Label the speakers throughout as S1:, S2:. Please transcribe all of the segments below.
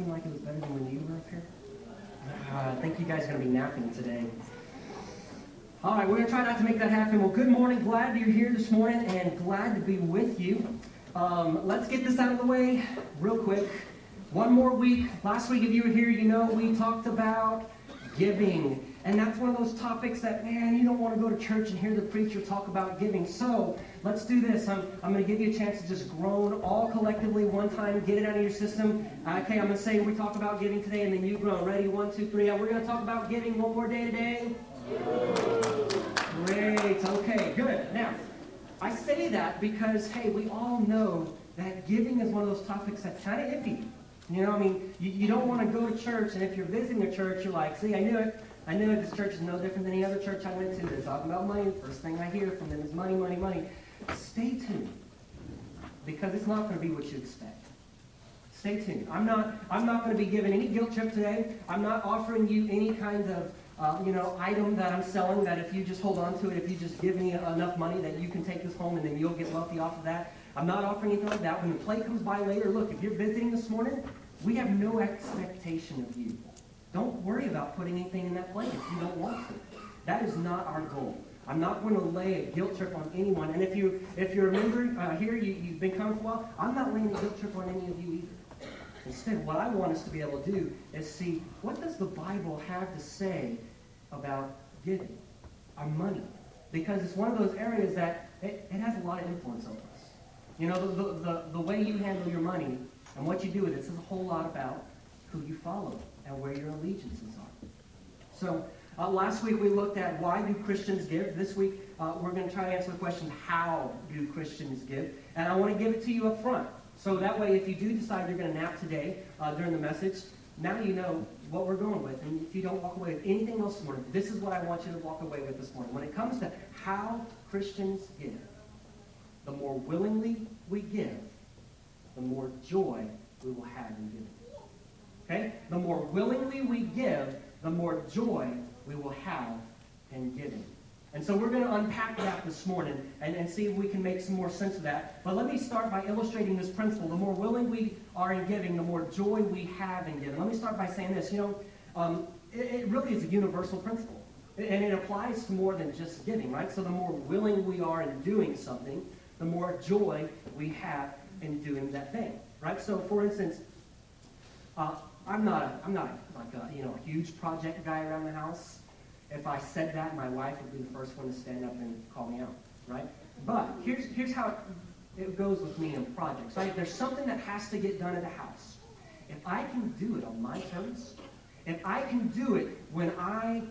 S1: seem like it was better than when you were up here? Uh, I think you guys are going to be napping today. All right, we're going to try not to make that happen. Well, good morning. Glad you're here this morning and glad to be with you. Um, let's get this out of the way real quick. One more week. Last week, if you were here, you know we talked about giving. And that's one of those topics that, man, you don't want to go to church and hear the preacher talk about giving. So let's do this. I'm, I'm going to give you a chance to just groan all collectively one time, get it out of your system. Okay, I'm going to say we talk about giving today, and then you groan. Ready? One, two, three. We're going to talk about giving one more day today. Great. Okay, good. Now, I say that because, hey, we all know that giving is one of those topics that's kind of iffy. You know, I mean, you, you don't want to go to church, and if you're visiting a church, you're like, see, I knew it. I know. This church is no different than any other church I went to. They're talking about money. The first thing I hear from them is money, money, money. Stay tuned, because it's not going to be what you expect. Stay tuned. I'm not. I'm not going to be giving any guilt trip today. I'm not offering you any kind of uh, you know, item that I'm selling that if you just hold on to it, if you just give me enough money that you can take this home and then you'll get wealthy off of that. I'm not offering anything like that. When the plate comes by later, look, if you're visiting this morning, we have no expectation of you. Don't worry about putting anything in that plate if you don't want to. That is not our goal. I'm not going to lay a guilt trip on anyone. And if you if you're a member uh, here, you, you've been coming for a while, I'm not laying a guilt trip on any of you either. Instead, what I want us to be able to do is see what does the Bible have to say about giving, our money, because it's one of those areas that it, it has a lot of influence over us. You know, the, the, the, the way you handle your money and what you do with it says a whole lot about who you follow and where your allegiances are. So, uh, last week we looked at why do Christians give. This week uh, we're going to try to answer the question, how do Christians give? And I want to give it to you up front. So that way, if you do decide you're going to nap today uh, during the message, now you know what we're going with. And if you don't walk away with anything else this morning, this is what I want you to walk away with this morning. When it comes to how Christians give, the more willingly we give, the more joy we will have in giving. Okay? The more willingly we give, the more joy we will have in giving. And so we're going to unpack that this morning and, and see if we can make some more sense of that. But let me start by illustrating this principle. The more willing we are in giving, the more joy we have in giving. Let me start by saying this. You know, um, it, it really is a universal principle. And it applies to more than just giving, right? So the more willing we are in doing something, the more joy we have in doing that thing, right? So, for instance, uh, I'm not a, I'm not like a you know a huge project guy around the house. If I said that, my wife would be the first one to stand up and call me out, right? But here's, here's how it goes with me in projects, right? There's something that has to get done at the house, if I can do it on my terms, if I can do it when I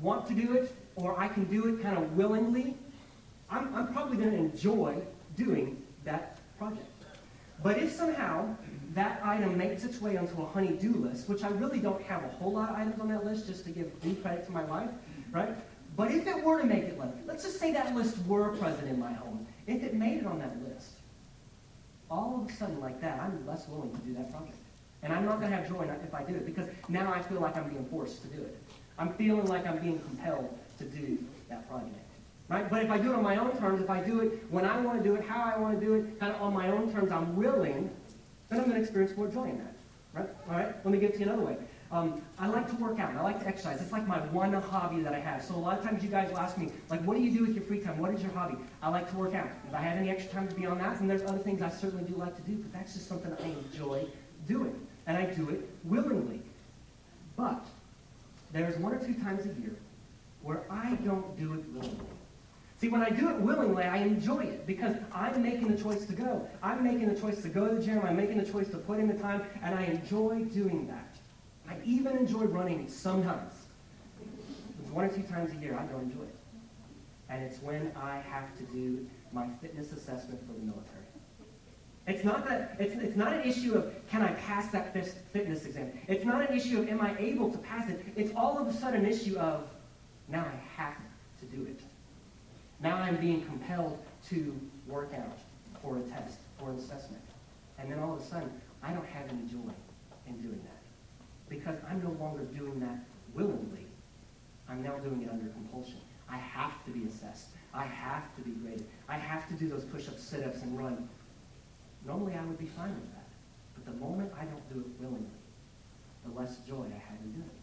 S1: want to do it, or I can do it kind of willingly, I'm, I'm probably going to enjoy doing that project. But if somehow that item makes its way onto a honey-do list, which I really don't have a whole lot of items on that list, just to give due credit to my wife, right? But if it were to make it list, let's just say that list were present in my home. If it made it on that list, all of a sudden like that, I'm less willing to do that project. And I'm not going to have joy if I do it because now I feel like I'm being forced to do it. I'm feeling like I'm being compelled to do that project. Right? But if I do it on my own terms, if I do it when I want to do it, how I want to do it, kind of on my own terms, I'm willing then I'm going to experience more joy in that. Right? All right? Let me give it to you another way. Um, I like to work out. I like to exercise. It's like my one hobby that I have. So a lot of times you guys will ask me, like, what do you do with your free time? What is your hobby? I like to work out. If I have any extra time to be on that, and there's other things I certainly do like to do, but that's just something I enjoy doing. And I do it willingly. But there's one or two times a year where I don't do it willingly. See, when I do it willingly, I enjoy it because I'm making the choice to go. I'm making the choice to go to the gym. I'm making the choice to put in the time, and I enjoy doing that. I even enjoy running sometimes. It's one or two times a year I don't enjoy it. And it's when I have to do my fitness assessment for the military. It's not that it's, it's not an issue of can I pass that fitness exam. It's not an issue of am I able to pass it. It's all of a sudden an issue of now I have to do it. Now I'm being compelled to work out for a test, for an assessment. And then all of a sudden, I don't have any joy in doing that. Because I'm no longer doing that willingly. I'm now doing it under compulsion. I have to be assessed. I have to be graded. I have to do those push-ups, sit-ups, and run. Normally I would be fine with that. But the moment I don't do it willingly, the less joy I have in doing it.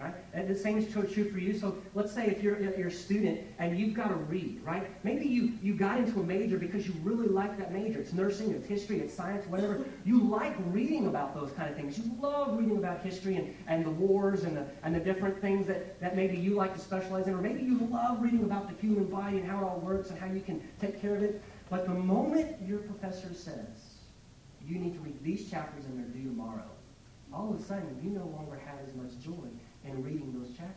S1: Right? And the same is true for you. So let's say if you're, you're a student and you've got to read, right? Maybe you, you got into a major because you really like that major. It's nursing, it's history, it's science, whatever. You like reading about those kind of things. You love reading about history and, and the wars and the, and the different things that, that maybe you like to specialize in. Or maybe you love reading about the human body and how it all works and how you can take care of it. But the moment your professor says, you need to read these chapters and they're due tomorrow, all of a sudden you no longer have as much joy in reading those chapters.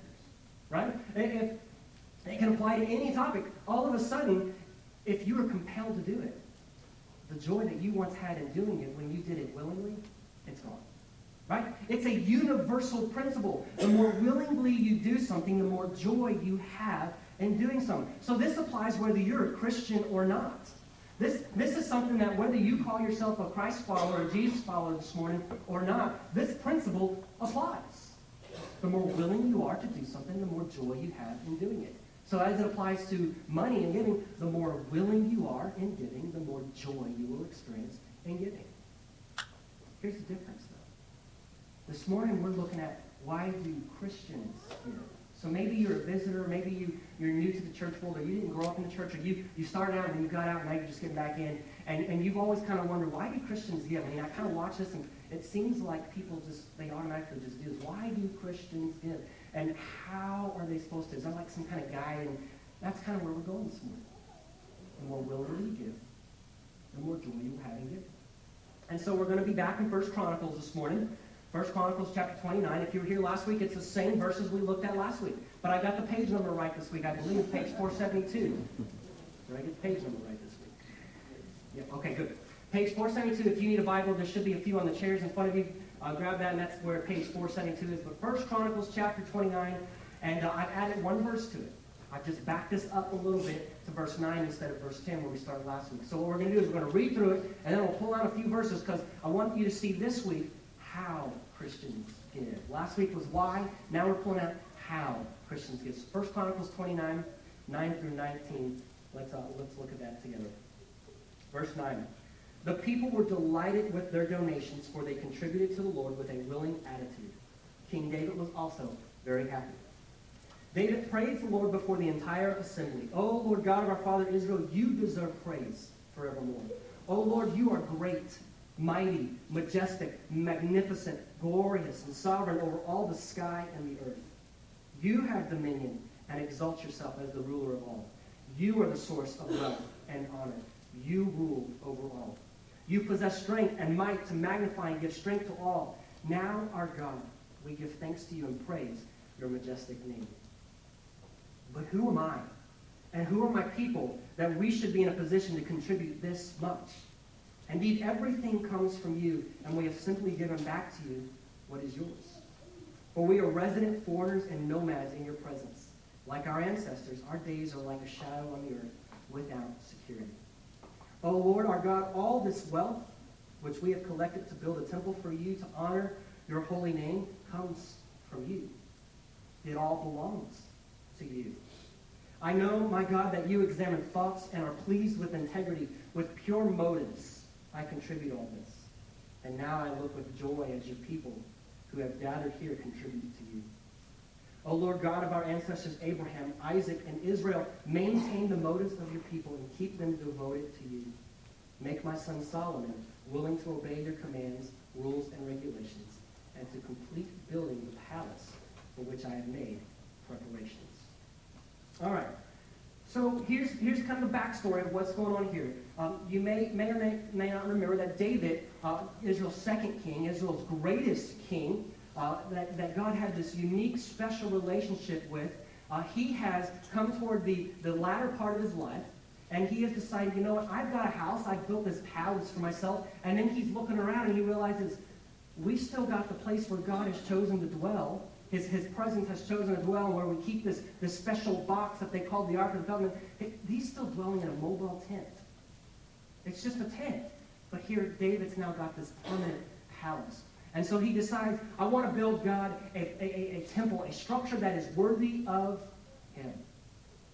S1: Right? If it can apply to any topic, all of a sudden, if you are compelled to do it, the joy that you once had in doing it when you did it willingly, it's gone. Right? It's a universal principle. The more willingly you do something, the more joy you have in doing something. So this applies whether you're a Christian or not. This, this is something that whether you call yourself a Christ follower or a Jesus follower this morning or not, this principle applies. The more willing you are to do something, the more joy you have in doing it. So as it applies to money and giving, the more willing you are in giving, the more joy you will experience in giving. Here's the difference, though. This morning we're looking at why do Christians give? So maybe you're a visitor, maybe you, you're new to the church world, or you didn't grow up in the church, or you, you started out and then you got out and now you're just getting back in. And, and you've always kind of wondered, why do Christians give? I mean, I kind of watch this and it seems like people just, they automatically just do this. Why do Christians give? And how are they supposed to? Is that like some kind of guide? And that's kind of where we're going this morning. The more willingly you give, the more joy you have in giving. And so we're going to be back in First Chronicles this morning. First Chronicles chapter 29. If you were here last week, it's the same verses we looked at last week. But I got the page number right this week. I believe page 472. Did I get the page number right this week? Yeah, okay, good. Page 472, if you need a Bible, there should be a few on the chairs in front of you. Uh, grab that, and that's where page 472 is. But First Chronicles chapter 29, and uh, I've added one verse to it. I've just backed this up a little bit to verse 9 instead of verse 10 where we started last week. So what we're going to do is we're going to read through it, and then we'll pull out a few verses because I want you to see this week how Christians give. Last week was why. Now we're pulling out how Christians give. First Chronicles 29, 9 through 19. Let's, uh, let's look at that together. Verse 9. The people were delighted with their donations, for they contributed to the Lord with a willing attitude. King David was also very happy. David praised the Lord before the entire assembly. O Lord God of our father Israel, you deserve praise forevermore. O Lord, you are great, mighty, majestic, magnificent, glorious, and sovereign over all the sky and the earth. You have dominion and exalt yourself as the ruler of all. You are the source of wealth and honor. You rule over all. You possess strength and might to magnify and give strength to all. Now, our God, we give thanks to you and praise your majestic name. But who am I? And who are my people that we should be in a position to contribute this much? Indeed, everything comes from you, and we have simply given back to you what is yours. For we are resident foreigners and nomads in your presence. Like our ancestors, our days are like a shadow on the earth without security. O Lord our God, all this wealth which we have collected to build a temple for you to honor your holy name comes from you. It all belongs to you. I know, my God, that you examine thoughts and are pleased with integrity, with pure motives. I contribute all this. And now I look with joy as your people who have gathered here contribute to you. O Lord God of our ancestors Abraham, Isaac, and Israel, maintain the motives of your people and keep them devoted to you. Make my son Solomon willing to obey your commands, rules, and regulations, and to complete building the palace for which I have made preparations. All right. So here's, here's kind of the backstory of what's going on here. Um, you may, may or may, may not remember that David, uh, Israel's second king, Israel's greatest king, uh, that, that God had this unique, special relationship with. Uh, he has come toward the, the latter part of his life, and he has decided, you know what, I've got a house, I've built this palace for myself, and then he's looking around and he realizes, we still got the place where God has chosen to dwell. His, his presence has chosen to dwell where we keep this, this special box that they call the Ark of the Covenant. He's still dwelling in a mobile tent. It's just a tent. But here, David's now got this permanent palace. And so he decides, I want to build God a, a, a, temple, a structure that is worthy of him.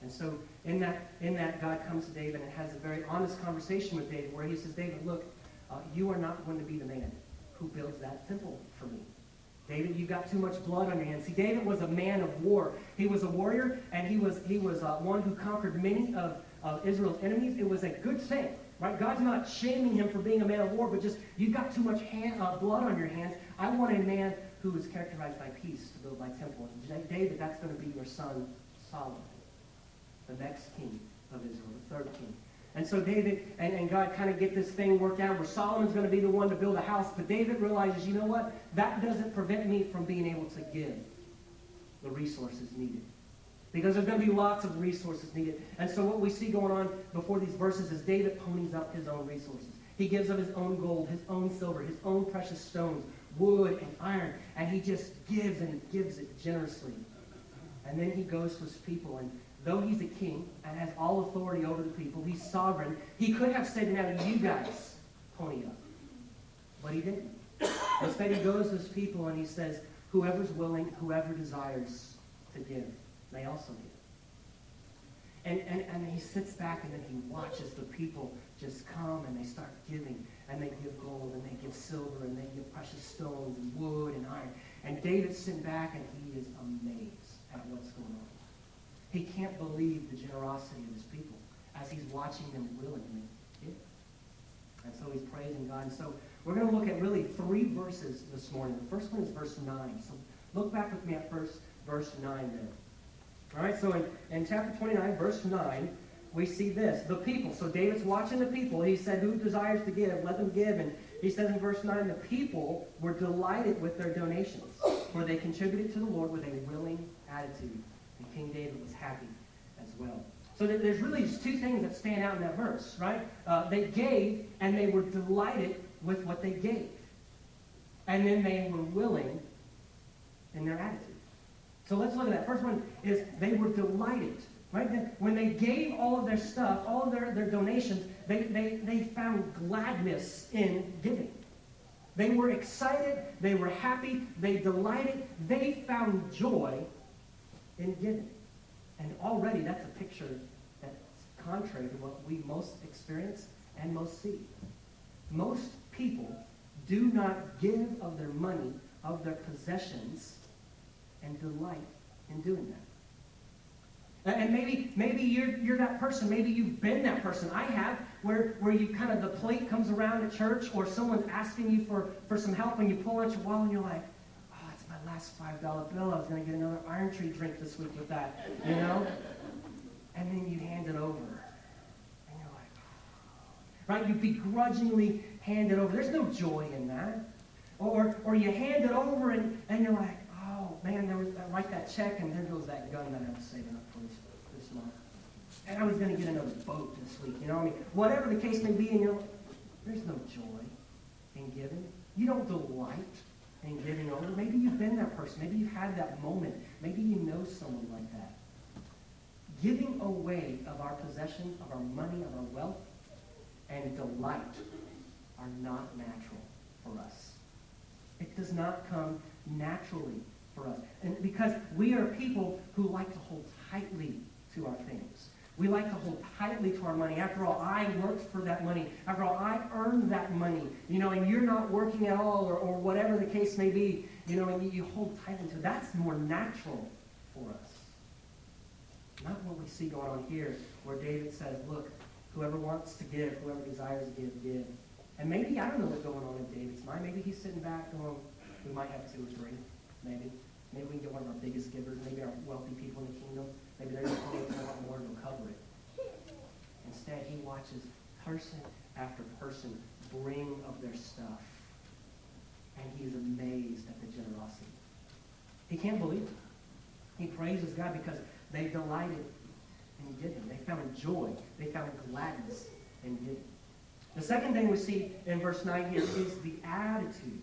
S1: And so in that, in that, God comes to David and has a very honest conversation with David where he says, David, look, uh, you are not going to be the man who builds that temple for me. David, you've got too much blood on your hands. See, David was a man of war. He was a warrior, and he was, he was uh, one who conquered many of, of Israel's enemies. It was a good thing. Right? God's not shaming him for being a man of war, but just, you've got too much hand, uh, blood on your hands. I want a man who is characterized by peace to build my temple. And David, that's going to be your son Solomon, the next king of Israel, the third king. And so David and, and God kind of get this thing worked out where Solomon's going to be the one to build a house. But David realizes, you know what? That doesn't prevent me from being able to give the resources needed. Because there's going to be lots of resources needed. And so what we see going on before these verses is David ponies up his own resources. He gives of his own gold, his own silver, his own precious stones, wood and iron. And he just gives and he gives it generously. And then he goes to his people and though he's a king and has all authority over the people, he's sovereign, he could have said, now you guys pony up. But he didn't. Instead, he goes to his people and he says, whoever's willing, whoever desires to give, may also give. And, and, and he sits back and then he watches the people just come and they start giving. And they give gold and they give silver and they give precious stones and wood and iron. And David's sitting back and he is amazed at what's going on. He can't believe the generosity of his people as he's watching them willingly give. And so he's praising God. And so we're going to look at really three verses this morning. The first one is verse 9. So look back with me at first verse 9 there. All right, so in, in chapter 29, verse 9, we see this. The people. So David's watching the people. He said, Who desires to give? Let them give. And he says in verse 9, the people were delighted with their donations, for they contributed to the Lord with a willing attitude. King David was happy as well. So there's really just two things that stand out in that verse, right? Uh, they gave, and they were delighted with what they gave. And then they were willing in their attitude. So let's look at that. First one is they were delighted. Right? When they gave all of their stuff, all of their, their donations, they, they, they found gladness in giving. They were excited, they were happy, they delighted, they found joy in giving. And already that's a picture that's contrary to what we most experience and most see. Most people do not give of their money, of their possessions, and delight in doing that. And maybe, maybe you're, you're that person. Maybe you've been that person. I have, where, where you kind of, the plate comes around at church or someone's asking you for, for some help and you pull out your wallet and you're like, last $5 bill. I was going to get another Iron Tree drink this week with that, you know? And then you hand it over. And you're like, oh, right? You begrudgingly hand it over. There's no joy in that. Or, or you hand it over and, and you're like, oh, man, there was, I write that check and there goes that gun that I was saving up for this, this month. And I was going to get another boat this week, you know what I mean? Whatever the case may be, and you're like, there's no joy in giving. You don't delight and giving over. Maybe you've been that person. Maybe you've had that moment. Maybe you know someone like that. Giving away of our possessions, of our money, of our wealth, and delight are not natural for us. It does not come naturally for us. And because we are people who like to hold tightly to our things. We like to hold tightly to our money. After all, I worked for that money. After all, I earned that money. You know, and you're not working at all, or, or whatever the case may be. You know, and you, you hold tightly to it. That's more natural for us. Not what we see going on here, where David says, look, whoever wants to give, whoever desires to give, give. And maybe, I don't know what's going on in David's mind. Maybe he's sitting back going, we might have two or three, maybe. Maybe we can get one of our biggest givers, maybe our wealthy people in the kingdom. Maybe they're going to more and they'll cover it. Instead, he watches person after person bring of their stuff. And he's amazed at the generosity. He can't believe it. He praises God because they delighted in giving. They found joy. They found gladness in giving. The second thing we see in verse 9 here is the attitude.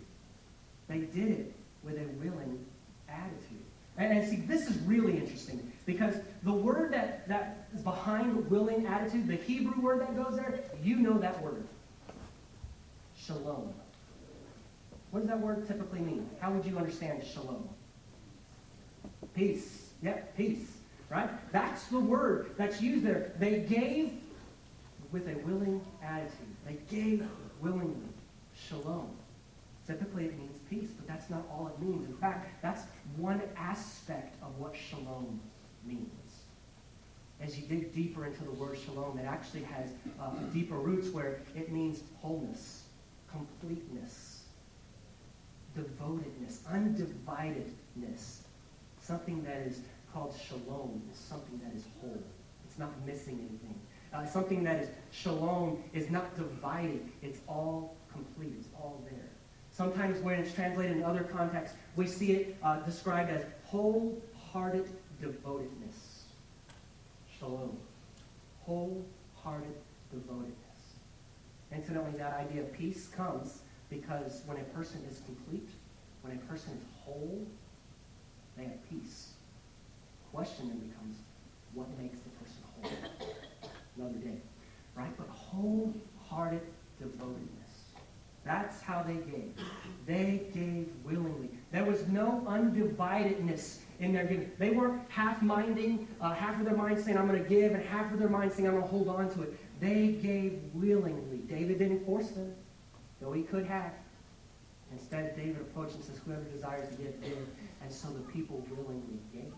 S1: They did it with a willing attitude. And, and see, this is really interesting because the word that, that is behind willing attitude, the Hebrew word that goes there, you know that word. Shalom. What does that word typically mean? How would you understand shalom? Peace. Yep, peace. Right? That's the word that's used there. They gave with a willing attitude. They gave willingly. Shalom. Typically it means peace, but that's not all it means. In fact, that's one aspect of what shalom means. As you dig deeper into the word shalom, it actually has uh, deeper roots where it means wholeness, completeness, devotedness, undividedness. Something that is called shalom is something that is whole. It's not missing anything. Uh, something that is shalom is not divided. It's all complete. It's all there. Sometimes when it's translated in other contexts, we see it uh, described as wholehearted devotedness. Shalom. Wholehearted devotedness. Incidentally, that idea of peace comes because when a person is complete, when a person is whole, they have peace. Question then becomes, what makes the person whole? Another day. Right? But wholehearted devotedness. That's how they gave. They gave willingly. There was no undividedness in their giving. They weren't half-minding, uh, half of their mind saying, I'm going to give, and half of their mind saying, I'm going to hold on to it. They gave willingly. David didn't force them, though he could have. Instead, David approached and says, whoever desires to give, give. And so the people willingly gave.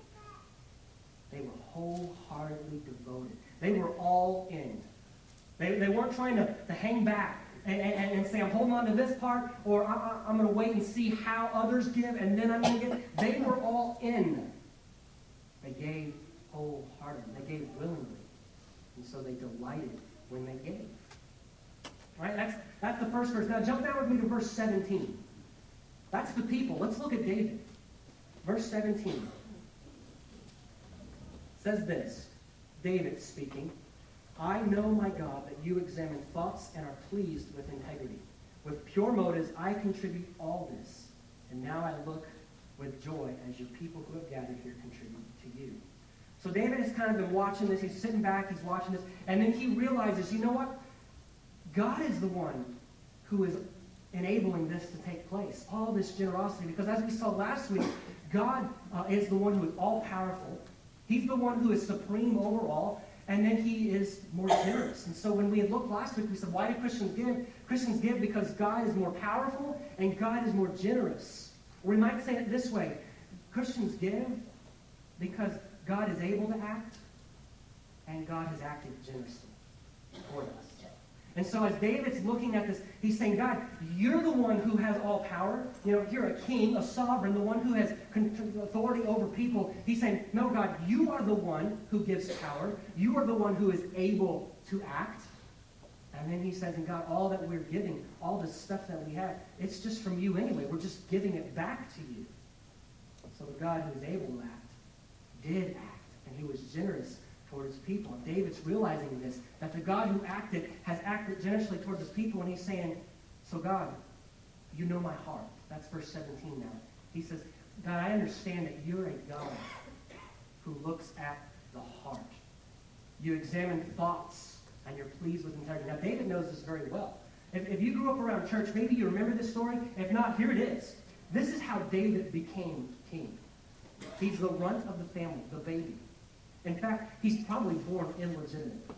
S1: They were wholeheartedly devoted. They were all in. They, they weren't trying to, to hang back and, and, and say, I'm holding on to this part, or I, am going to wait and see how others give, and then I'm going to give. They were all in. They gave wholeheartedly. They gave willingly. And so they delighted when they gave. Right, that's, that's the first verse. Now jump down with me to verse 17. That's the people. Let's look at David. Verse 17 says this David speaking. I know, my God, that you examine thoughts and are pleased with integrity. With pure motives, I contribute all this. And now I look with joy as your people who have gathered here contribute to you. So David has kind of been watching this. He's sitting back, he's watching this. And then he realizes, you know what? God is the one who is enabling this to take place. All this generosity. Because as we saw last week, God uh, is the one who is all powerful. He's the one who is supreme over all. And then he is more generous. And so when we had looked last week, we said, why do Christians give? Christians give because God is more powerful and God is more generous. Or we might say it this way Christians give because God is able to act and God has acted generously. And so as David's looking at this, he's saying, God, you're the one who has all power. You know, you're a king, a sovereign, the one who has authority over people. He's saying, no, God, you are the one who gives power. You are the one who is able to act. And then he says, and God, all that we're giving, all the stuff that we have, it's just from you anyway. We're just giving it back to you. So the God who is able to act did act, and he was generous toward his people. And David's realizing this, that the God who acted has acted generously towards his people, and he's saying, So God, you know my heart. That's verse 17 now. He says, God, I understand that you're a God who looks at the heart. You examine thoughts, and you're pleased with integrity. Now, David knows this very well. If, if you grew up around church, maybe you remember this story. If not, here it is. This is how David became king. He's the runt of the family, the baby. In fact, he's probably born illegitimate.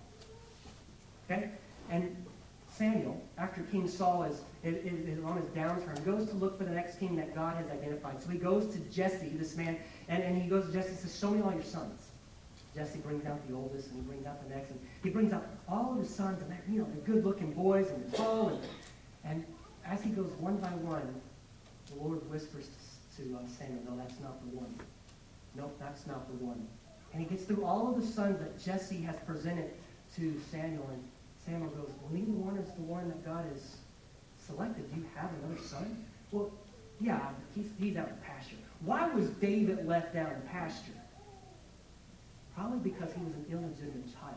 S1: Okay? And Samuel, after King Saul is, is, on his downturn, goes to look for the next king that God has identified. So he goes to Jesse, this man, and, and he goes to Jesse and says, Show me all your sons. Jesse brings out the oldest, and he brings out the next, and he brings out all of his sons, and they're, you know, they're good-looking boys, and they're tall, and, and as he goes one by one, the Lord whispers to, to uh, Samuel, no, that's not the one. Nope, that's not the one. And he gets through all of the sons that Jesse has presented to Samuel. And Samuel goes, well, neither one is the one that God has selected. Do you have another son? Well, yeah, he's, he's out in pasture. Why was David left out in pasture? Probably because he was an illegitimate child.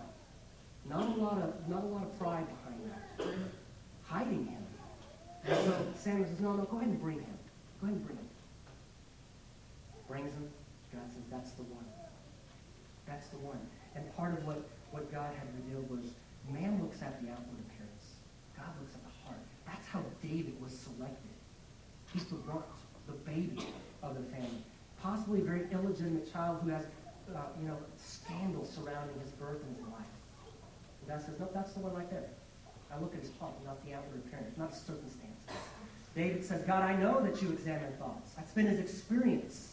S1: Not a lot of, not a lot of pride behind that. Hiding him. And so Samuel says, no, no, go ahead and bring him. Go ahead and bring him. Brings him. God says, that's the one. That's the one. And part of what, what God had revealed was man looks at the outward appearance. God looks at the heart. That's how David was selected. He's the runt, the baby of the family. Possibly a very illegitimate child who has, uh, you know, scandal surrounding his birth and his life. And God says, no, that's the one right there. I look at his heart, not the outward appearance, not circumstances. David says, God, I know that you examine thoughts. That's been his experience.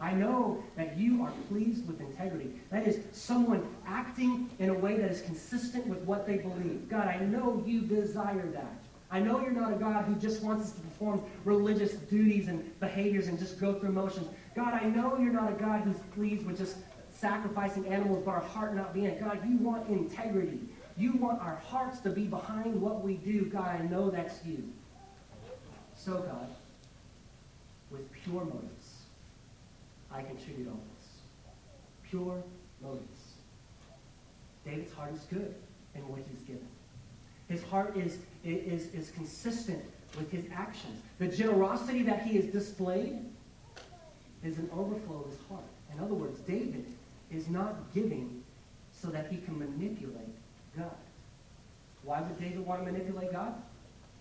S1: I know that you are pleased with integrity. That is someone acting in a way that is consistent with what they believe. God, I know you desire that. I know you're not a God who just wants us to perform religious duties and behaviors and just go through motions. God, I know you're not a God who's pleased with just sacrificing animals, but our heart not being it. God, you want integrity. You want our hearts to be behind what we do. God, I know that's you. So, God, with pure motives, I contribute all this. Pure motives. David's heart is good in what he's given. His heart is, is, is consistent with his actions. The generosity that he has displayed is an overflow of his heart. In other words, David is not giving so that he can manipulate God. Why would David want to manipulate God?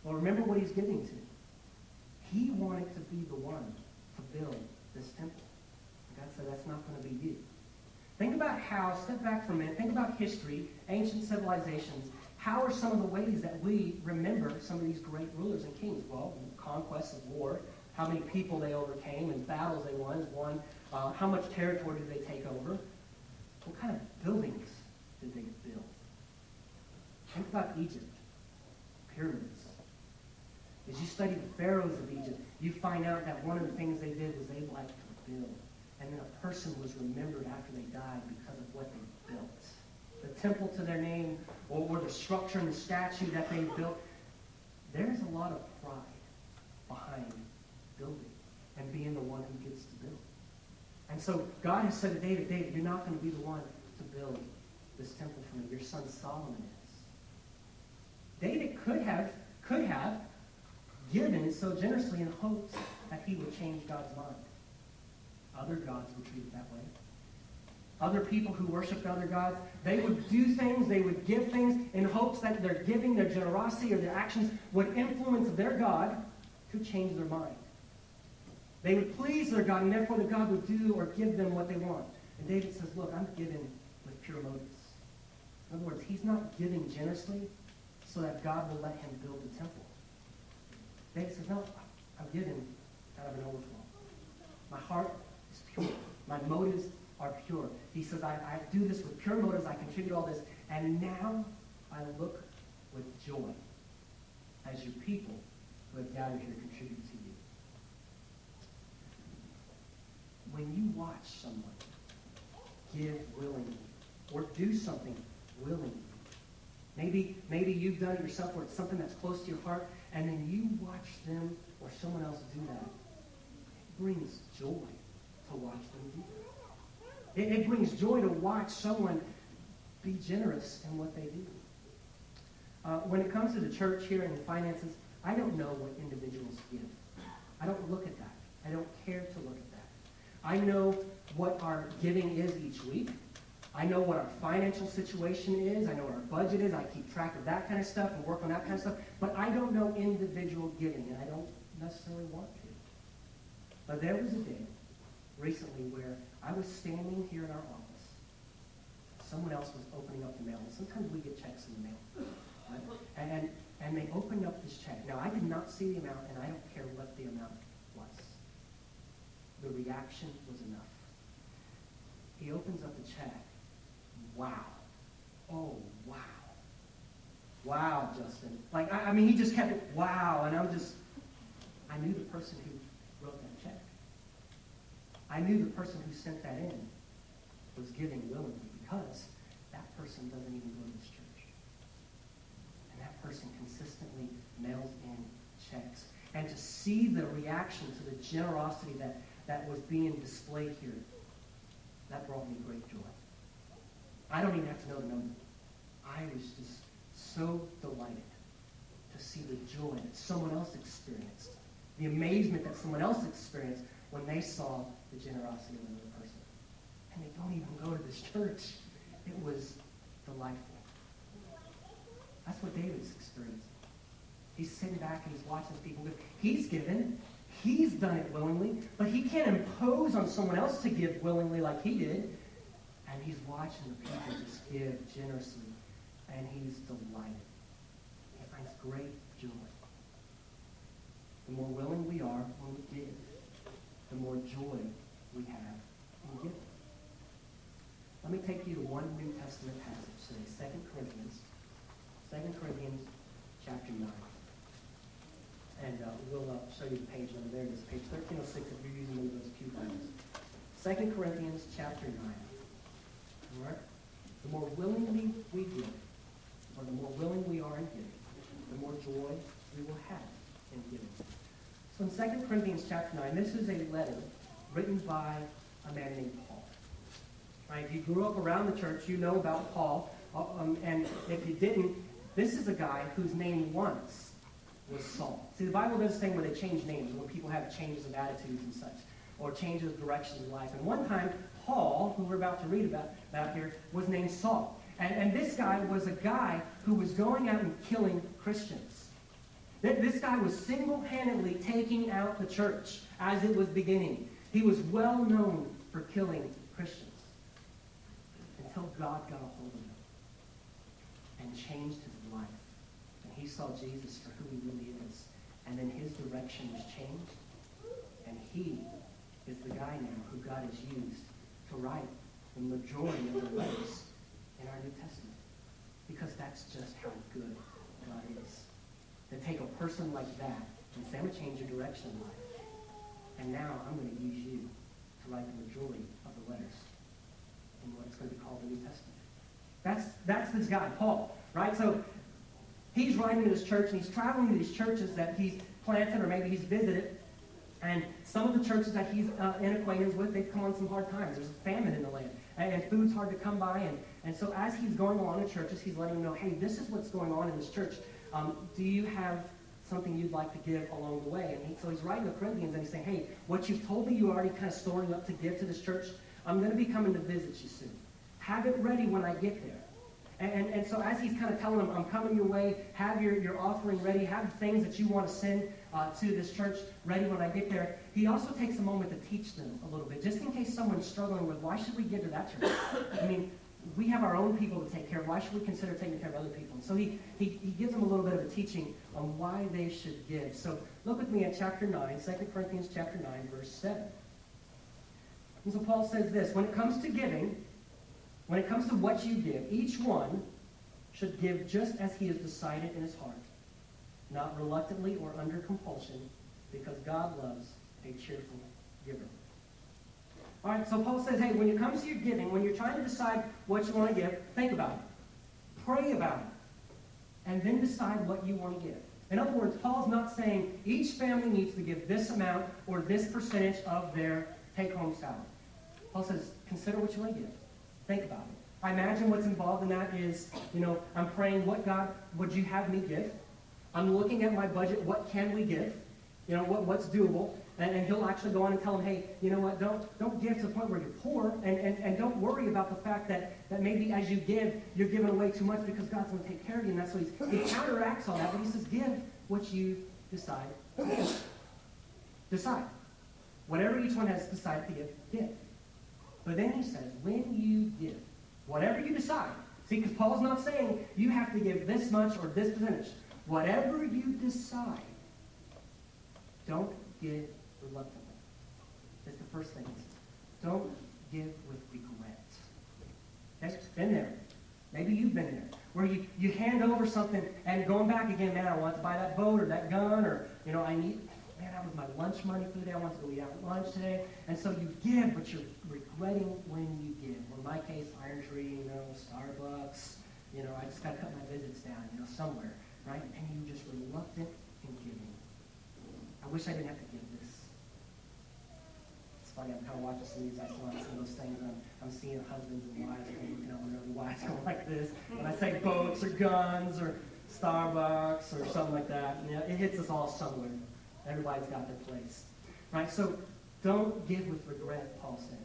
S1: Well, remember what he's giving to. He wanted to be the one to build this temple. Said, that's not going to be you. Think about how, step back for a minute, think about history, ancient civilizations. How are some of the ways that we remember some of these great rulers and kings? Well, conquests of war, how many people they overcame and battles they won, won uh, how much territory did they take over, what kind of buildings did they build? Think about Egypt, pyramids. As you study the pharaohs of Egypt, you find out that one of the things they did was they liked to build. And then a person was remembered after they died because of what they built. The temple to their name, or, or the structure and the statue that they built. There's a lot of pride behind building and being the one who gets to build. And so God has said to David, David, you're not going to be the one to build this temple for me. Your son Solomon is. David could have, could have given so generously in hopes that he would change God's mind. Other gods were treated that way. Other people who worshiped other gods, they would do things, they would give things in hopes that their giving, their generosity, or their actions would influence their God to change their mind. They would please their God, and therefore the God would do or give them what they want. And David says, Look, I'm giving with pure motives. In other words, he's not giving generously so that God will let him build the temple. David says, No, I'm giving out of an overflow. My heart pure. My motives are pure. He says, I, I do this with pure motives. I contribute all this. And now I look with joy as your people who have gathered here to contribute to you. When you watch someone give willingly or do something willingly, maybe, maybe you've done it yourself or it's something that's close to your heart, and then you watch them or someone else do that, it brings joy to watch them do. It, it brings joy to watch someone be generous in what they do. Uh, when it comes to the church here and the finances, I don't know what individuals give. I don't look at that. I don't care to look at that. I know what our giving is each week. I know what our financial situation is. I know what our budget is. I keep track of that kind of stuff and work on that kind of stuff. But I don't know individual giving, and I don't necessarily want to. But there was a day recently where I was standing here in our office. Someone else was opening up the mail. And sometimes we get checks in the mail. Right? And, and they opened up this check. Now, I did not see the amount, and I don't care what the amount was. The reaction was enough. He opens up the check, wow. Oh, wow. Wow, Justin. Like, I, I mean, he just kept it, wow. And I'm just, I knew the person who. I knew the person who sent that in was giving willingly because that person doesn't even go to this church. And that person consistently mails in checks. And to see the reaction to the generosity that, that was being displayed here, that brought me great joy. I don't even have to know the number. I was just so delighted to see the joy that someone else experienced, the amazement that someone else experienced when they saw the generosity of another person. And they don't even go to this church. It was delightful. That's what David's experiencing. He's sitting back and he's watching people give. He's given. He's done it willingly, but he can't impose on someone else to give willingly like he did. And he's watching the people just give generously, and he's delighted. He finds great joy. the more willing we are when we give, the more joy we have in giving. Let me take you to one New Testament passage today, 2 Corinthians. 2 Corinthians chapter 9. And uh, we'll uh, show you the page number there. It is page 1306 if you're using one of those pew Bibles. 2 Corinthians chapter 9. All right? The more willingly we give, or the more willing we are in giving, the more joy we will have in giving. So in 2 Corinthians chapter 9, this is a letter written by a man named Paul. Right? If you grew up around the church, you know about Paul. Uh, um, and if you didn't, this is a guy whose name once was Saul. See, the Bible does this thing where they change names, when people have changes of attitudes and such, or changes of directions in life. And one time, Paul, who we're about to read about, about here, was named Saul. And, and this guy was a guy who was going out and killing Christians. This guy was single-handedly taking out the church as it was beginning. He was well known for killing Christians until God got a hold of him and changed his life. And he saw Jesus for who he really is. And then his direction was changed. And he is the guy now who God has used to write the majority of the letters in our New Testament. Because that's just how good God is. To take a person like that and say, I'm going to change your direction in life. And now I'm going to use you to write the majority of the letters in what's going to be called the New Testament. That's, that's this guy, Paul, right? So he's writing to this church, and he's traveling to these churches that he's planted or maybe he's visited. And some of the churches that he's uh, in acquaintance with, they've come on some hard times. There's a famine in the land, and, and food's hard to come by. And, and so as he's going along in churches, he's letting them know, hey, this is what's going on in this church. Um, do you have something you'd like to give along the way? And he, so he's writing to Corinthians, and he's saying, hey, what you've told me you're already kind of storing up to give to this church, I'm going to be coming to visit you soon. Have it ready when I get there. And, and, and, so as he's kind of telling them, I'm coming your way, have your, your offering ready, have the things that you want to send uh, to this church ready when I get there, he also takes a moment to teach them a little bit, just in case someone's struggling with, why should we give to that church? I mean, we have our own people to take care of. Why should we consider taking care of other people? So he, he, he gives them a little bit of a teaching on why they should give. So look with me at chapter 9, 2 Corinthians chapter 9, verse 7. And so Paul says this, when it comes to giving, when it comes to what you give, each one should give just as he has decided in his heart, not reluctantly or under compulsion, because God loves a cheerful giver. All right, so Paul says, hey, when it comes to your giving, when you're trying to decide what you want to give, think about it. Pray about it. And then decide what you want to give. In other words, Paul's not saying each family needs to give this amount or this percentage of their take-home salary. Paul says, consider what you want to give. Think about it. I imagine what's involved in that is, you know, I'm praying, what God would you have me give? I'm looking at my budget, what can we give? You know, what, what's doable? And, and, he'll actually go on and tell them, hey, you know what, don't, don't give to the point where you're poor, and, and, and don't worry about the fact that, that maybe as you give, you're giving away too much because God's going to take care of you. And that's what he's, he counteracts all that, but he says, give what you decide. decide. Whatever each one has decided to give, give. But then he says, when you give, whatever you decide, see, because Paul's not saying you have to give this much or this percentage. Whatever you decide, don't give reluctantly. That's the first thing. Don't give with regret. Okay? Been there. Maybe you've been there. Where you, you hand over something and going back again, man, I want to buy that boat or that gun or, you know, I need, man, that was my lunch money for the day. I want to go eat out at lunch today. And so you give, but you're regretting when you give. Or in my case, Iron Tree, you know, Starbucks, you know, I just got to cut my visits down, you know, somewhere, right? And you're just reluctant in giving. I wish I didn't have to give funny, I'm kind of watching of these, I some of those things, and I'm, I'm seeing husbands and wives looking out their wives going like this. When I say boats or guns or Starbucks or something like that, you know, it hits us all somewhere. Everybody's got their place. Right? So don't give with regret, Paul says.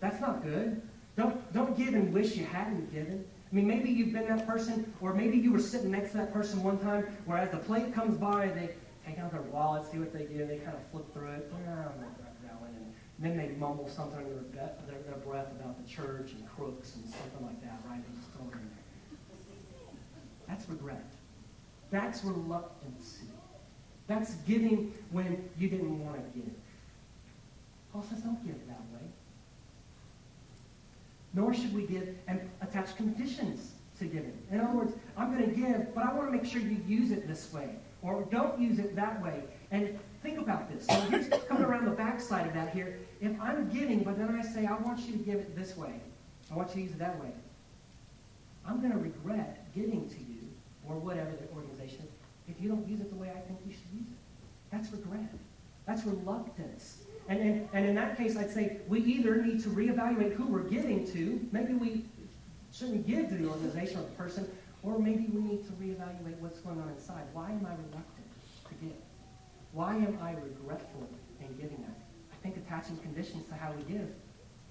S1: That's not good. Don't, don't give and wish you hadn't given. I mean, maybe you've been that person, or maybe you were sitting next to that person one time where as the plate comes by, they take out their wallet, see what they give, they kind of flip through it. Oh, one. And then they mumble something under their, their, their breath about the church and crooks and something like that, right? They just throw it in there. That's regret. That's reluctancy. That's giving when you didn't want to give. Paul says, don't give that way. Nor should we give and attach conditions to giving. In other words, I'm going to give, but I want to make sure you use it this way. Or don't use it that way. And think about this. So here's coming around the backside of that here. If I'm giving, but then I say, I want you to give it this way. I want you to use it that way. I'm going to regret giving to you, or whatever the organization if you don't use it the way I think you should use it. That's regret. That's reluctance. And, and, and in that case, I'd say we either need to reevaluate who we're giving to. Maybe we shouldn't give to the organization or the person, or maybe we need to reevaluate what's going on inside. Why am I reluctant? Why am I regretful in giving that? I think attaching conditions to how we give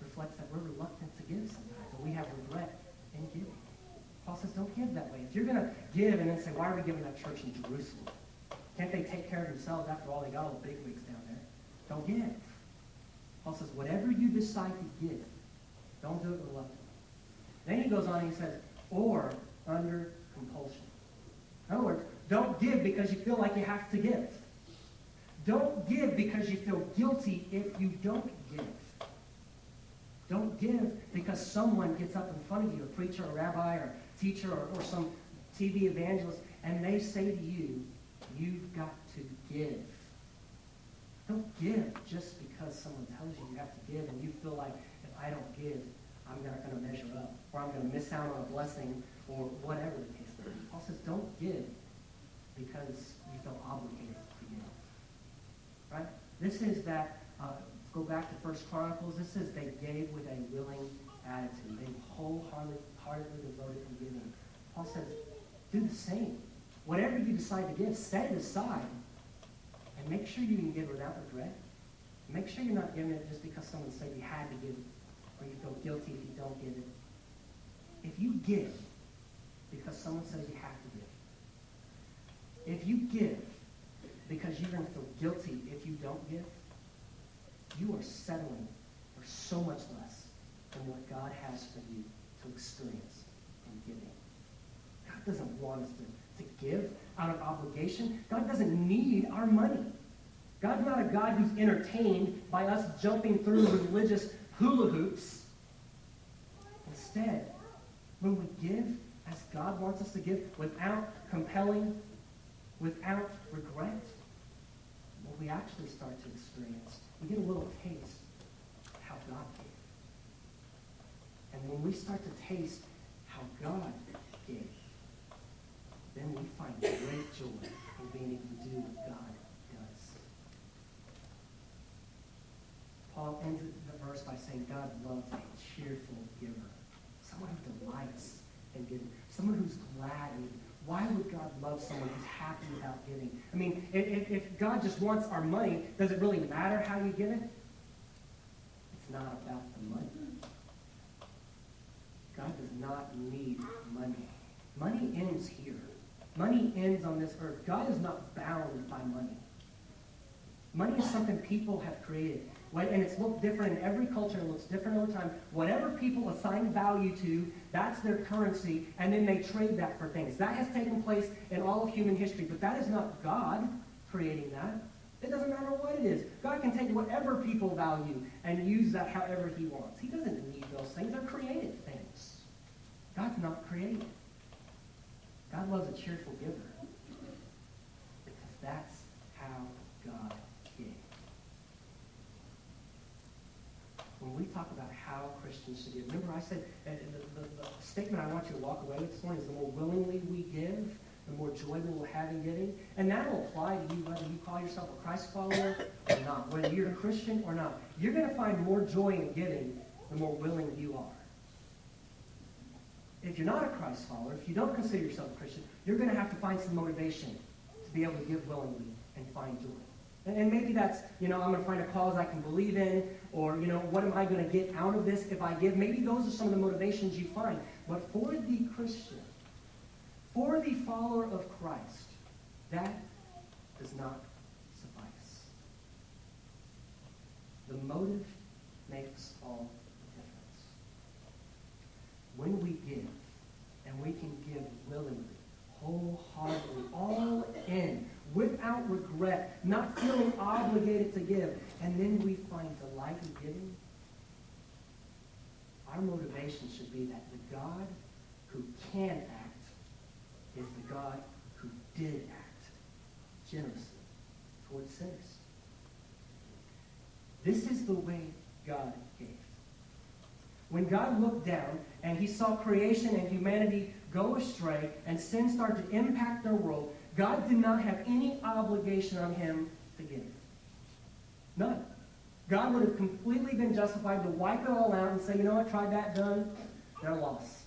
S1: reflects that we're reluctant to give sometimes, or we have regret in giving. Paul says, don't give that way. If you're going to give and then say, why are we giving that church in Jerusalem? Can't they take care of themselves? After all, they got all the big wigs down there. Don't give. Paul says, whatever you decide to give, don't do it reluctantly. Then he goes on and he says, or under compulsion. In other words, don't give because you feel like you have to give. Give because you feel guilty if you don't give. Don't give because someone gets up in front of you, a preacher, a rabbi, or teacher, or, or some TV evangelist, and they say to you, you've got to give. Don't give just because someone tells you you have to give and you feel like if I don't give, I'm not going to measure up, or I'm going to miss out on a blessing, or whatever the case may be. Paul says, don't give because you feel obligated. Right? This is that, uh, go back to First Chronicles, this is they gave with a willing attitude. They wholeheartedly devoted to giving. Paul says, do the same. Whatever you decide to give, set it aside. And make sure you can give without regret. Make sure you're not giving it just because someone said you had to give it or you feel guilty if you don't give it. If you give because someone says you have to give, if you give because you're going to feel guilty if you don't give, you are settling for so much less than what God has for you to experience in giving. God doesn't want us to, to give out of obligation. God doesn't need our money. God's not a God who's entertained by us jumping through religious hula hoops. Instead, when we give as God wants us to give without compelling, without regret, what we actually start to experience, we get a little taste of how God gave. And when we start to taste how God gave, then we find great joy in being able to do what God does. Paul ends the verse by saying God loves a cheerful giver, someone who delights in giving, someone who's glad. And why would God love someone who's happy about giving? I mean, if, if God just wants our money, does it really matter how you give it? It's not about the money. God does not need money. Money ends here. Money ends on this earth. God is not bound by money. Money is something people have created and it's looked different in every culture, it looks different over time. Whatever people assign value to, that's their currency, and then they trade that for things. That has taken place in all of human history, but that is not God creating that. It doesn't matter what it is. God can take whatever people value and use that however he wants. He doesn't need those things. They're created things. God's not created. God loves a cheerful giver. Because that's how God when we talk about how Christians should give, remember I said the, the, the, statement I want you to walk away with this morning is the more willingly we give, the more joy we will have in giving. And that will apply to you whether you call yourself a Christ follower or not, whether you're a Christian or not. You're going to find more joy in giving the more willing you are. If you're not a Christ follower, if you don't consider yourself a Christian, you're going to have to find some motivation to be able to give willingly and find joy. And, maybe that's, you know, I'm going to find a cause I can believe in, or, you know, what am I going to get out of this if I give? Maybe those are some of the motivations you find. But for the Christian, for the follower of Christ, that does not suffice. The motive makes all the difference. When we give, and we can give willingly, wholeheartedly, all in, without regret, not feeling obligated to give, and then we find delight in giving, our motivation should be that the God who can act is the God who did act generously towards sinners. This is the way God gave. When God looked down and he saw creation and humanity go astray and sin start to impact their world, God did not have any obligation on him to give. None. God would have completely been justified to wipe it all out and say, you know what, tried that, done, they're lost.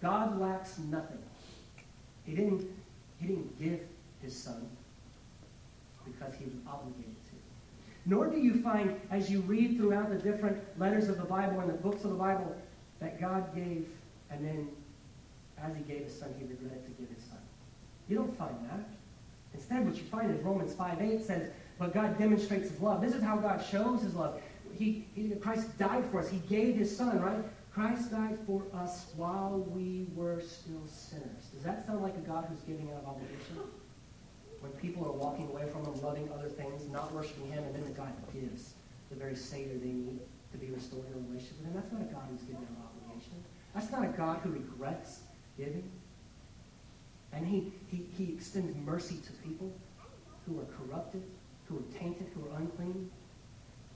S1: God lacks nothing. He didn't, he didn't give his son because he was obligated to. Nor do you find, as you read throughout the different letters of the Bible and the books of the Bible, that God gave, and then as he gave his son, he regretted to give his son. You don't find that. Instead, what you find is Romans 5 8 says, But God demonstrates his love. This is how God shows his love. He, he, Christ died for us. He gave his son, right? Christ died for us while we were still sinners. Does that sound like a God who's giving out of obligation? When people are walking away from him, loving other things, not worshiping him, and then the God gives the very Savior they need to be restored in a relationship with him. That's not a God who's giving out of obligation. That's not a God who regrets giving. And he, he, he extends mercy to people who are corrupted, who are tainted, who are unclean.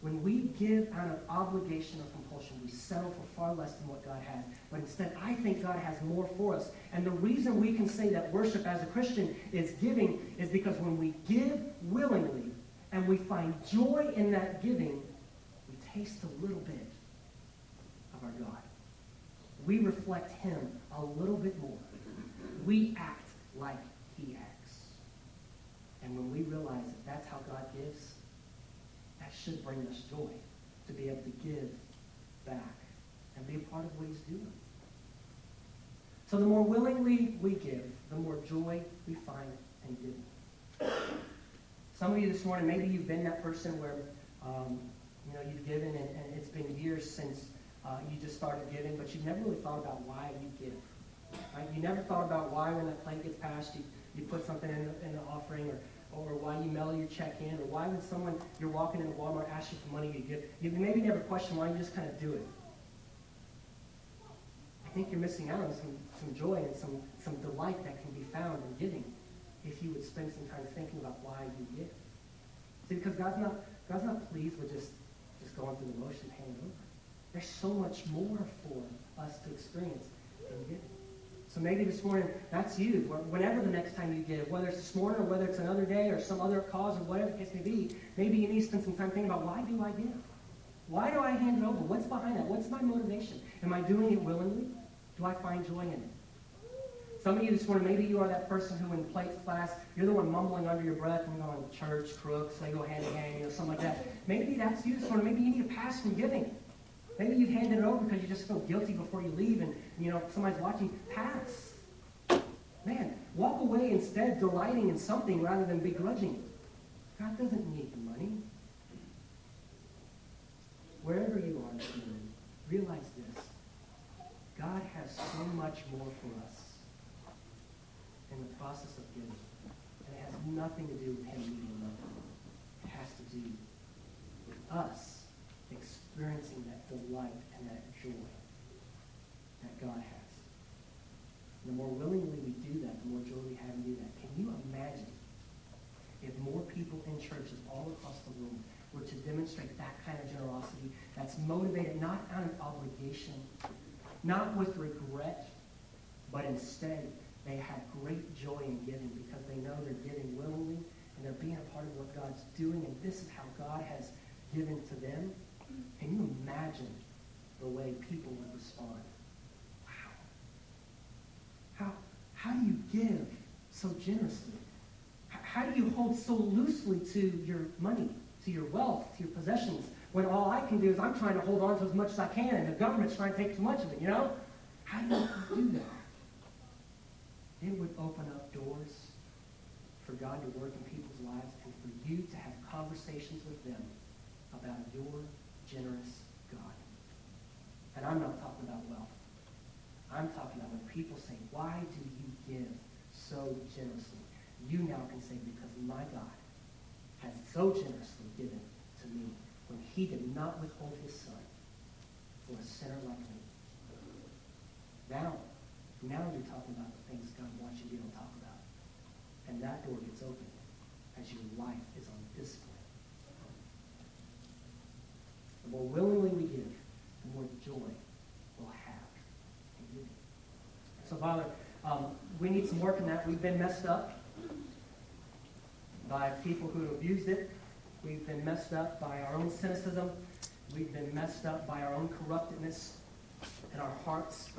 S1: When we give out of obligation or compulsion, we settle for far less than what God has. But instead, I think God has more for us. And the reason we can say that worship as a Christian is giving is because when we give willingly and we find joy in that giving, we taste a little bit of our God. We reflect him a little bit more. We act like he acts. And when we realize that that's how God gives, that should bring us joy to be able to give back and be a part of what he's doing. So the more willingly we give, the more joy we find in giving. Some of you this morning, maybe you've been that person where um, you know you've given and, and, it's been years since uh, you just started giving, but you've never really thought about why you give. Right? You never thought about why when that plate gets passed, you, you put something in, in the offering, or, or why you mail your check in, or why when someone, you're walking into Walmart, asks you for money, you give. You maybe never question why, you just kind of do it. I think you're missing out on some, some joy and some, some delight that can be found in giving if you would spend some time thinking about why you give. See, because God's not, God's not pleased with just, just going through the motions, handing over. There's so much more for us to experience in giving. So maybe this morning, that's you. Whenever the next time you give, whether it's this morning or whether it's another day or some other cause or whatever the case may be, maybe you need to spend some time thinking about why do I give? Why do I hand it over? What's behind that? What's my motivation? Am I doing it willingly? Do I find joy in it? Some of you this morning, maybe you are that person who in plates class, you're the one mumbling under your breath and going, church, crooks, they go hand in hand, you know, something like that. Maybe that's you this morning. Maybe you need to pass from giving. Maybe you've handed it over because you just feel guilty before you leave and, you know, somebody's watching. Pass. Man, walk away instead delighting in something rather than begrudging. It. God doesn't need money. Wherever you are this morning, realize this. God has so much more for us in the process of giving. And it has nothing to do with him needing money. It has to do with us experiencing that delight and that joy that God has. The more willingly we do that, the more joy we have in do that. Can you imagine if more people in churches all across the world were to demonstrate that kind of generosity that's motivated not out of obligation, not with regret, but instead they have great joy in giving because they know they're giving willingly and they're being a part of what God's doing, and this is how God has given to them. Can you imagine the way people would respond? Wow. How, how do you give so generously? How do you hold so loosely to your money, to your wealth, to your possessions, when all I can do is I'm trying to hold on to as much as I can and the government's trying to take too much of it, you know? How do you do that? It would open up doors for God to work in people's lives and for you to have conversations with them about your generous God. And I'm not talking about wealth. I'm talking about when people say, why do you give so generously? You now can say, because my God has so generously given to me when he did not withhold his son for a sinner like me. Now, now you're talking about the things God wants you to be able to talk about. And that door gets opened as your life is on display. The more willingly we give, the more joy we'll have in giving. So, Father, um, we need some work in that. We've been messed up by people who abused it. We've been messed up by our own cynicism. We've been messed up by our own corruptedness in our hearts.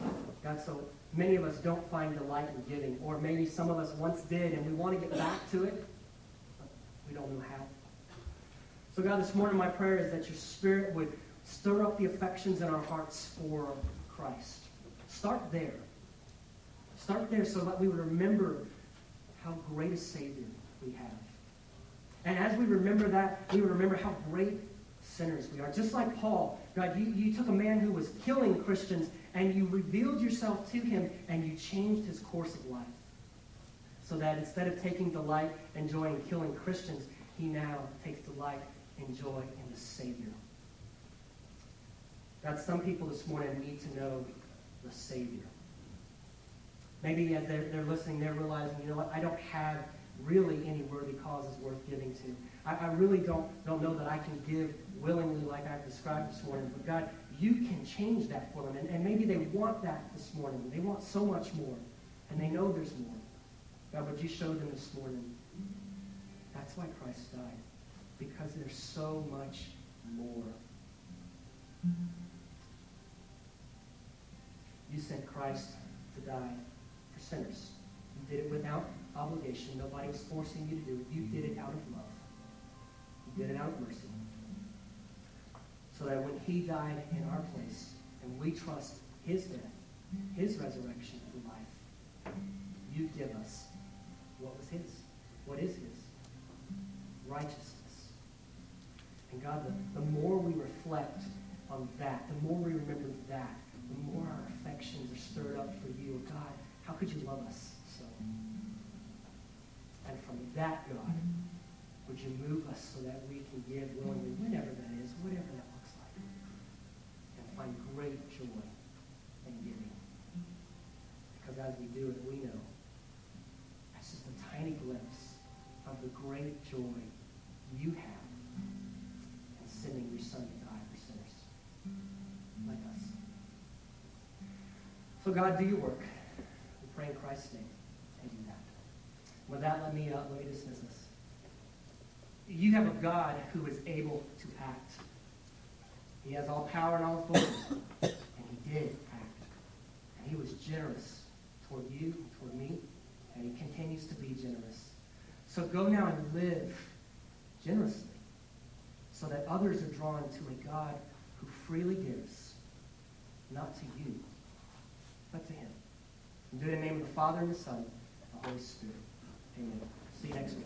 S1: God, so many of us don't find delight in giving. Or maybe some of us once did and we want to get back to it, but we don't know how. So, God, this morning my prayer is that your Spirit would stir up the affections in our hearts for Christ. Start there. Start there so that we would remember how great a Savior we have. And as we remember that, we would remember how great sinners we are. Just like Paul, God, you, you took a man who was killing Christians and you revealed yourself to him and you changed his course of life. So that instead of taking delight and joy in killing Christians, he now takes delight and joy in the Savior. God, some people this morning need to know the Savior. Maybe as they're, they're listening, they're realizing, you know what, I don't have really any worthy causes worth giving to. I, I really don't, don't know that I can give willingly like I've described this morning. But God, you can change that for them. And, and maybe they want that this morning. They want so much more. And they know there's more. God, would you show them this morning? That's why Christ died. Because there's so much more. You sent Christ to die for sinners. You did it without obligation. Nobody was forcing you to do it. You did it out of love. You did it out of mercy. So that when he died in our place, and we trust his death, his resurrection for life, you give us what was his. What is his? Righteousness. And God, the, the more we reflect on that, the more we remember that, the more our affections are stirred up for you. God, how could you love us so? And from that, God, would you move us so that we can give willingly, whenever that is, whatever that looks like, and find great joy in giving. Because as we do it, we know that's just a tiny glimpse of the great joy you have sending your son for sinners like us. So God, do your work. We pray in Christ's name. Amen. With that, let me, uh, let me dismiss us. You have a God who is able to act. He has all power and all authority. and he did act. And he was generous toward you, and toward me, and he continues to be generous. So go now and live generously so that others are drawn to a God who freely gives, not to you, but to him. And do it in the name of the Father and the Son and the Holy Spirit. Amen. See you next week.